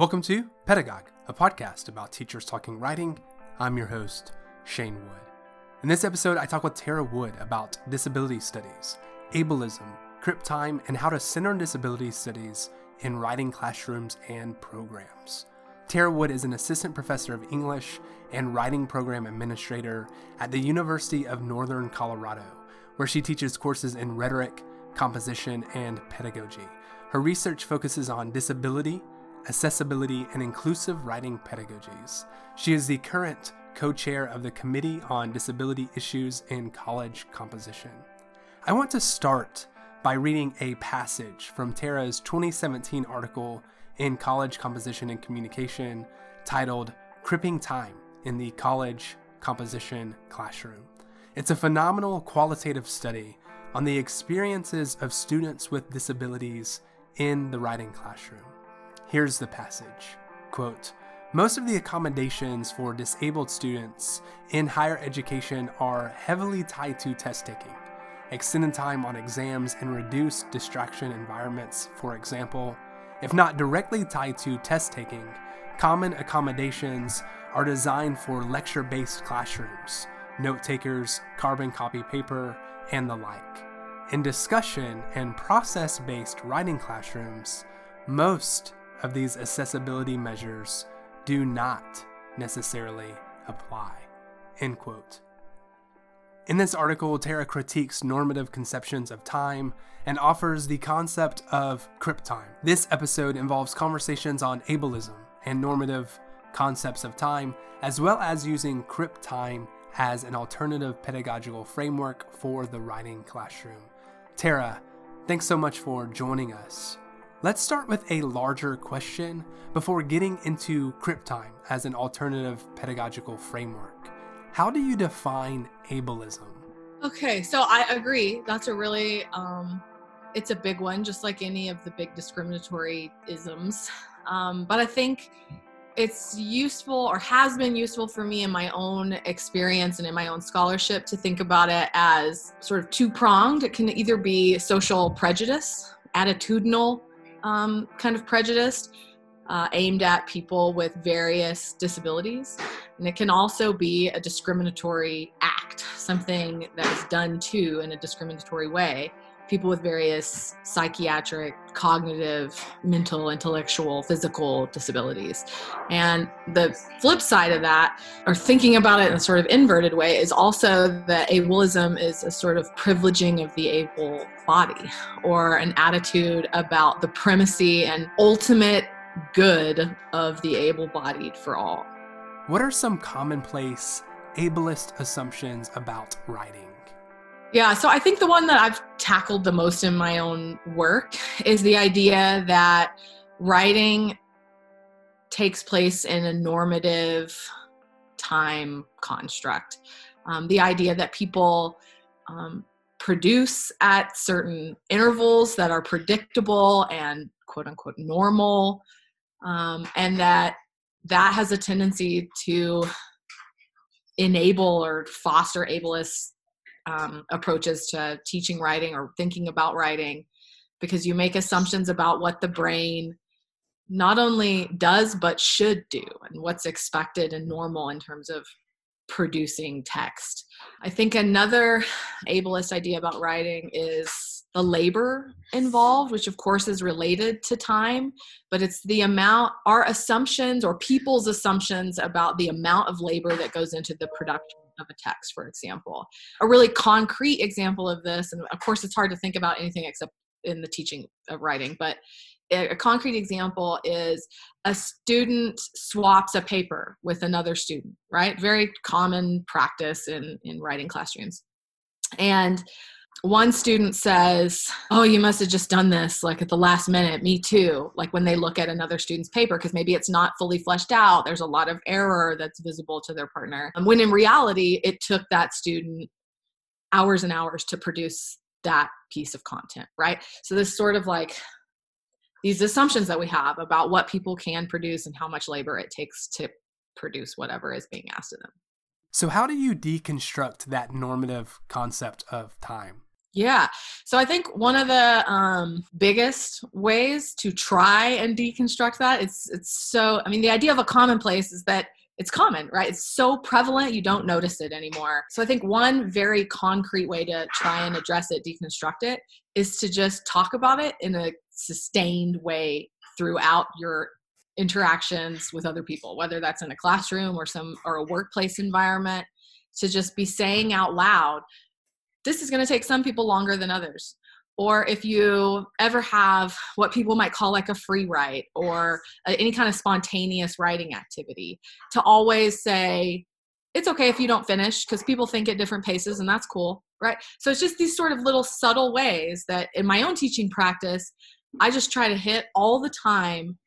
Welcome to Pedagogue, a podcast about teachers talking writing. I'm your host, Shane Wood. In this episode, I talk with Tara Wood about disability studies, ableism, crip time, and how to center disability studies in writing classrooms and programs. Tara Wood is an assistant professor of English and writing program administrator at the University of Northern Colorado, where she teaches courses in rhetoric, composition, and pedagogy. Her research focuses on disability, accessibility, and inclusive writing pedagogies. She is the current co chair of the Committee on Disability Issues in College Composition. I want to start by reading a passage from Tara's 2017 article in College Composition and Communication titled Cripping Time in the College Composition Classroom. It's a phenomenal qualitative study on the experiences of students with disabilities in the writing classroom. Here's the passage quote, most of the accommodations for disabled students in higher education are heavily tied to test taking, extended time on exams, and reduced distraction environments. For example, if not directly tied to test taking, common accommodations are designed for lecture based classrooms, note takers, carbon copy paper, and the like. In discussion and process based writing classrooms, most of these accessibility measures do not necessarily apply. End quote. In this article, Tara critiques normative conceptions of time and offers the concept of crip time. This episode involves conversations on ableism and normative concepts of time, as well as using crip time as an alternative pedagogical framework for the writing classroom. Tara, thanks so much for joining us. Let's start with a larger question before getting into crip time as an alternative pedagogical framework. How do you define ableism? Okay, so I agree. That's a really um, it's a big one, just like any of the big discriminatory isms. Um, but I think it's useful or has been useful for me in my own experience and in my own scholarship to think about it as sort of two pronged. It can either be social prejudice, attitudinal um, kind of prejudiced, uh, aimed at people with various disabilities. And it can also be a discriminatory act, something that is done to in a discriminatory way people with various psychiatric, cognitive, mental, intellectual, physical disabilities. And the flip side of that, or thinking about it in a sort of inverted way, is also that ableism is a sort of privileging of the able body or an attitude about the primacy and ultimate good of the able bodied for all. What are some commonplace ableist assumptions about writing? Yeah, so I think the one that I've tackled the most in my own work is the idea that writing takes place in a normative time construct. Um, the idea that people um, produce at certain intervals that are predictable and quote unquote normal, um, and that that has a tendency to enable or foster ableist um, approaches to teaching writing or thinking about writing because you make assumptions about what the brain not only does but should do and what's expected and normal in terms of producing text. I think another ableist idea about writing is the labor involved, which of course is related to time, but it's the amount, our assumptions or people's assumptions about the amount of labor that goes into the production of a text, for example. A really concrete example of this, and of course, it's hard to think about anything except in the teaching of writing, but a concrete example is a student swaps a paper with another student, right? Very common practice in, in writing classrooms. And one student says, Oh, you must have just done this like at the last minute. Me too. Like when they look at another student's paper, because maybe it's not fully fleshed out. There's a lot of error that's visible to their partner. And when in reality, it took that student hours and hours to produce that piece of content, right? So this sort of like these assumptions that we have about what people can produce and how much labor it takes to produce whatever is being asked of them. So, how do you deconstruct that normative concept of time? Yeah. So I think one of the um, biggest ways to try and deconstruct that it's it's so I mean the idea of a commonplace is that it's common, right? It's so prevalent you don't notice it anymore. So I think one very concrete way to try and address it, deconstruct it, is to just talk about it in a sustained way throughout your interactions with other people, whether that's in a classroom or some or a workplace environment, to just be saying out loud, this is going to take some people longer than others or if you ever have what people might call like a free write or any kind of spontaneous writing activity to always say it's okay if you don't finish because people think at different paces and that's cool right? So it's just these sort of little subtle ways that in my own teaching practice i just try to hit all the time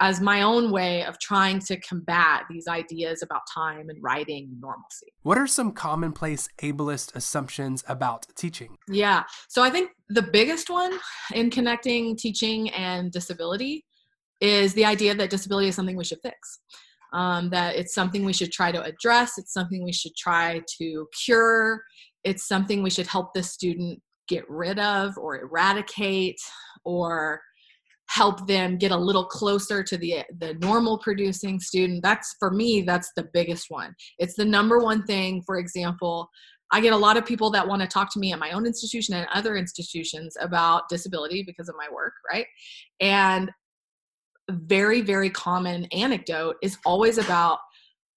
as my own way of trying to combat these ideas about time and writing and normalcy. What are some commonplace ableist assumptions about teaching? Yeah. So I think the biggest one in connecting teaching and disability is the idea that disability is something we should fix. Um, that it's something we should try to address, it's something we should try to cure, it's something we should help the student get rid of or eradicate or help them get a little closer to the the normal producing student. That's for me that's the biggest one. It's the number one thing for example i get a lot of people that want to talk to me at my own institution and other institutions about disability because of my work right? And very very common anecdote is always about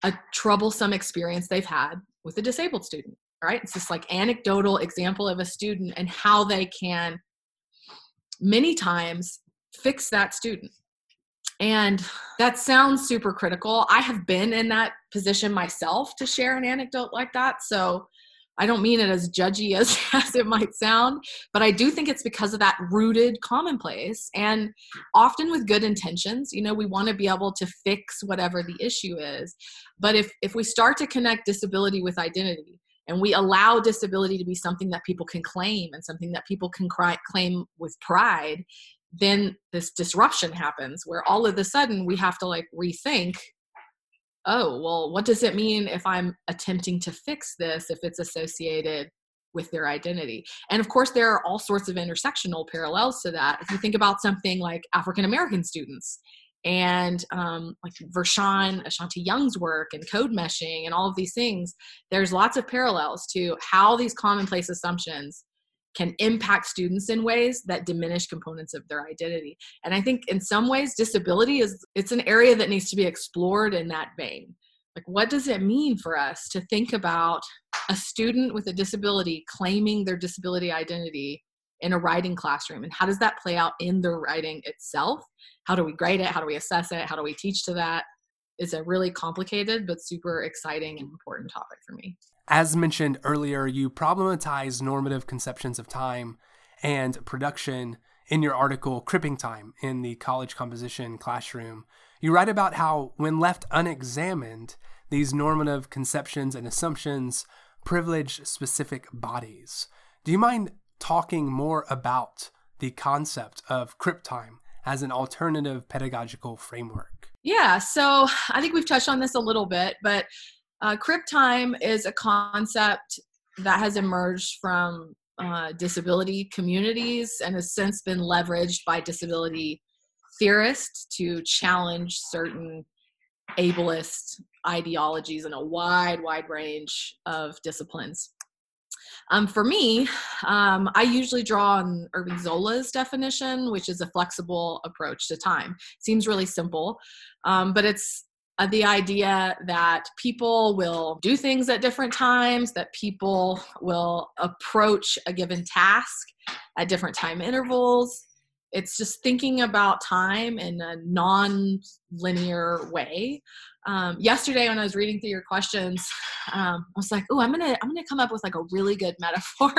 a troublesome experience they've had with a disabled student right? It's this like anecdotal example of a student and how they can many times fix that student. And that sounds super critical. I have been in that position myself to share an anecdote like that. So I don't mean it as judgy as, as it might sound, but I do think it's because of that rooted commonplace and often with good intentions. You know, we want to be able to fix whatever the issue is. But if, if we start to connect disability with identity, and we allow disability to be something that people can claim and something that people can cry, claim with pride then this disruption happens where all of a sudden we have to like rethink oh well what does it mean if i'm attempting to fix this if it's associated with their identity? And of course there are all sorts of intersectional parallels to that. If you think about something like african american students and um, like Vershawn Ashanti Young's work and code meshing and all of these things, there's lots of parallels to how these commonplace assumptions can impact students in ways that diminish components of their identity. And i think in some ways disability is it's an area that needs to be explored in that vein. Like what does it mean for us to think about a student with a disability claiming their disability identity in a writing classroom? And how does that play out in the writing itself? How do we grade it? How do we assess it? How do we teach to that? Is a really complicated but super exciting and important topic for me as mentioned earlier, you problematize normative conceptions of time and production in your article, Cripping Time, in the college composition classroom. You write about how, when left unexamined, these normative conceptions and assumptions privilege specific bodies. Do you mind talking more about the concept of crip time as an alternative pedagogical framework? Yeah, so I think we've touched on this a little bit, but uh, crip time is a concept that has emerged from uh, disability communities and has since been leveraged by disability theorists to challenge certain ableist ideologies in a wide, wide range of disciplines. Um, for me, um, I usually draw on Irving Zola's definition, which is a flexible approach to time. Seems really simple, um, but it's uh, the idea that people will do things at different times, that people will approach a given task at different time intervals. It's just thinking about time in a non linear way. Um, yesterday, when I was reading through your questions, um, I was like, "Oh, I'm gonna I'm gonna come up with like a really good metaphor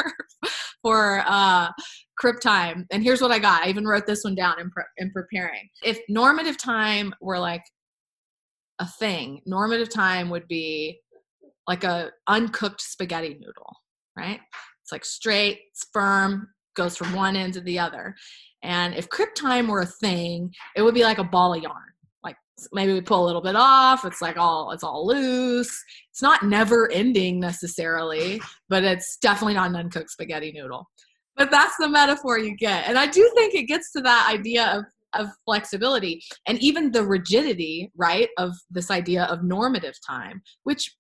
for uh, crip time." And here's what I got. I even wrote this one down in, pre- in preparing. If normative time were like a thing. Normative time would be like a uncooked spaghetti noodle, right? It's like straight, it's firm, goes from one end to the other. And if crip time were a thing, it would be like a ball of yarn, like maybe we pull a little bit off it's like all it's all loose it's not never ending necessarily but it's definitely not an uncooked spaghetti noodle but that's the metaphor you get and i do think it gets to that idea of of flexibility and even the rigidity right of this idea of normative time which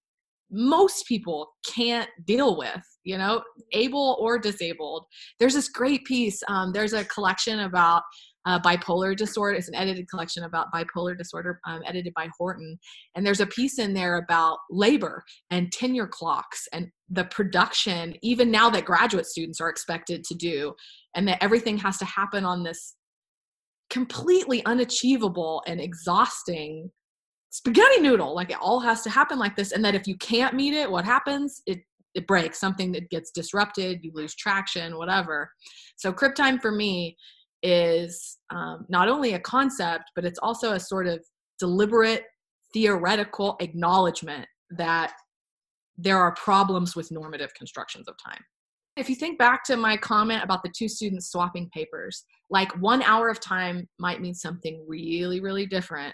most people can't deal with you know able or disabled there's this great piece um, there's a collection about uh, bipolar disorder. It's an edited collection about bipolar disorder, um, edited by Horton. And there's a piece in there about labor and tenure clocks and the production, even now that graduate students are expected to do, and that everything has to happen on this completely unachievable and exhausting spaghetti noodle. Like it all has to happen like this. And that if you can't meet it, what happens? It it breaks something that gets disrupted you lose traction whatever so crip time for me is um, not only a concept, but it's also a sort of deliberate theoretical acknowledgement that there are problems with normative constructions of time. If you think back to my comment about the two students swapping papers, like one hour of time might mean something really, really different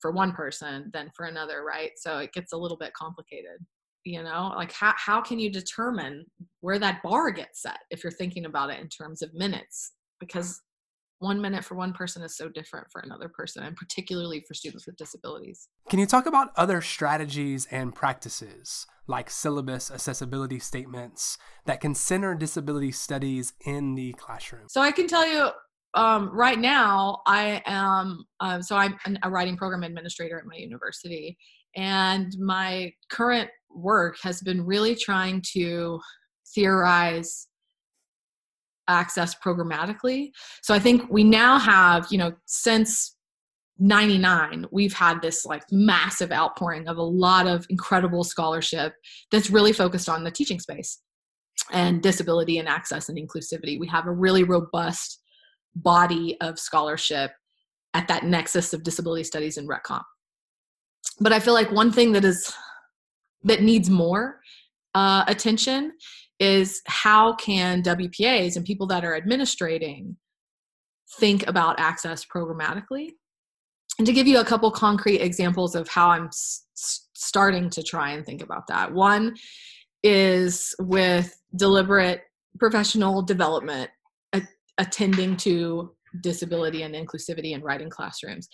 for one person than for another, right? So it gets a little bit complicated. You know, like how, how can you determine where that bar gets set if you're thinking about it in terms of minutes? Because one minute for one person is so different for another person, and particularly for students with disabilities. Can you talk about other strategies and practices like syllabus accessibility statements that can center disability studies in the classroom? So I can tell you um, right now, I am, um, so I'm a writing program administrator at my university, and my current work has been really trying to theorize access programmatically. So I think we now have, you know, since 99 we've had this like massive outpouring of a lot of incredible scholarship that's really focused on the teaching space and disability and access and inclusivity we have a really robust body of scholarship at that nexus of disability studies and rhet comp but i feel like one thing that is that needs more uh, attention is how can WPAs and people that are administrating think about access programmatically? And to give you a couple concrete examples of how I'm s- starting to try and think about that. One is with deliberate professional development a- attending to disability and inclusivity in writing classrooms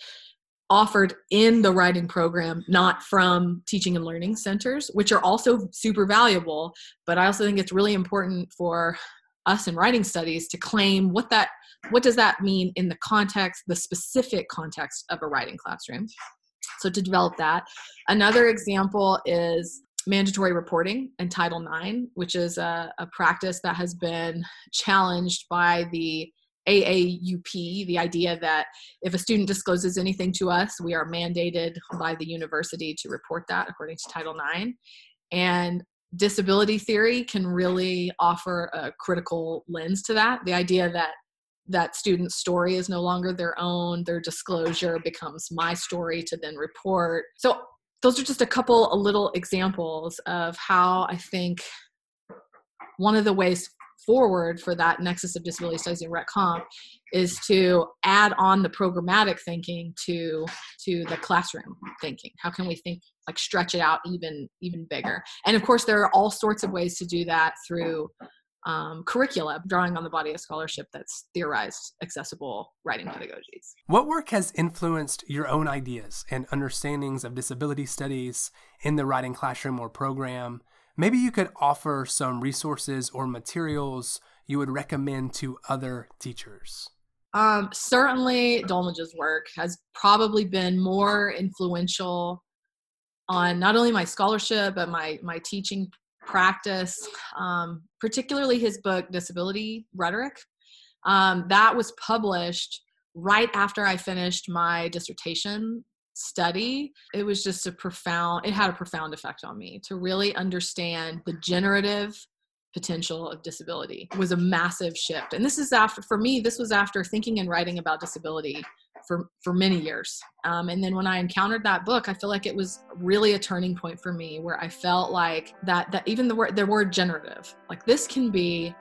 offered in the writing program, not from teaching and learning centers, which are also super valuable. But I also think it's really important for us in writing studies to claim what that what does that mean in the context, the specific context of a writing classroom. So to develop that. Another example is mandatory reporting and Title IX, which is a, a practice that has been challenged by the AAUP, the idea that if a student discloses anything to us, we are mandated by the university to report that according to Title IX. And disability theory can really offer a critical lens to that. The idea that that student's story is no longer their own, their disclosure becomes my story to then report. So those are just a couple of little examples of how I think one of the ways forward for that nexus of disability studies and rhet comp is to add on the programmatic thinking to to the classroom thinking. How can we think like stretch it out even even bigger? And of course there are all sorts of ways to do that through um, curricula drawing on the body of scholarship that's theorized accessible writing pedagogies. What work has influenced your own ideas and understandings of disability studies in the writing classroom or program Maybe you could offer some resources or materials you would recommend to other teachers. Um, certainly, Dolmage's work has probably been more influential on not only my scholarship but my my teaching practice. Um, particularly his book Disability Rhetoric. Um, that was published right after I finished my dissertation study, it was just a profound, it had a profound effect on me. To really understand the generative potential of disability it was a massive shift. And this is after for me this was after thinking and writing about disability for for many years. Um, and then when i encountered that book i feel like it was really a turning point for me where i felt like that that even the word the word generative like this can be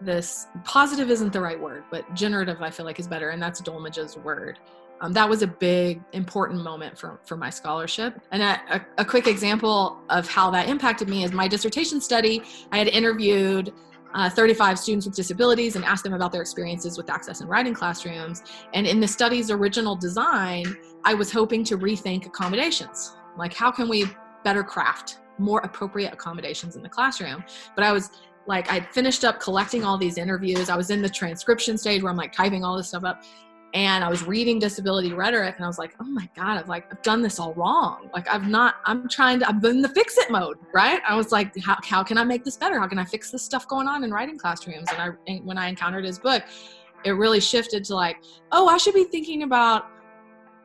this positive isn't the right word but generative i feel like is better and that's dolmage's word Um, that was a big, important moment for, for my scholarship. And a, a, a quick example of how that impacted me is my dissertation study. I had interviewed uh, 35 students with disabilities and asked them about their experiences with access and writing classrooms. And in the study's original design, I was hoping to rethink accommodations. Like, how can we better craft more appropriate accommodations in the classroom? But I was like, I'd finished up collecting all these interviews. I was in the transcription stage where I'm like typing all this stuff up and I was reading disability rhetoric and I was like, oh my God, I've like I've done this all wrong. Like I've not, I'm trying to I'm in the fix it mode, right? I was like, how, how can I make this better? How can I fix this stuff going on in writing classrooms? And I and when I encountered his book, it really shifted to like, oh, I should be thinking about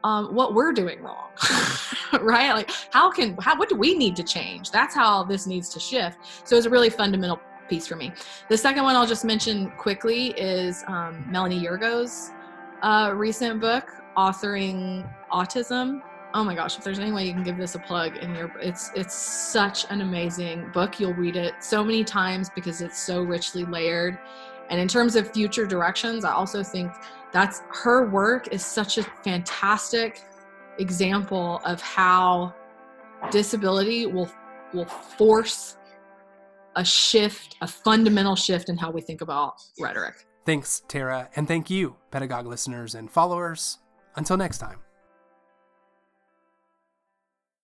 um, what we're doing wrong, right? Like how can how what do we need to change? That's how this needs to shift. So it's a really fundamental piece for me. The second one I'll just mention quickly is um, Melanie Yergeau's uh, recent book, authoring autism. Oh my gosh! If there's any way you can give this a plug in your, it's it's such an amazing book. You'll read it so many times because it's so richly layered. And in terms of future directions, I also think that's her work is such a fantastic example of how disability will will force a shift, a fundamental shift in how we think about rhetoric. Thanks, Tara, and thank you, Pedagogue listeners and followers. Until next time.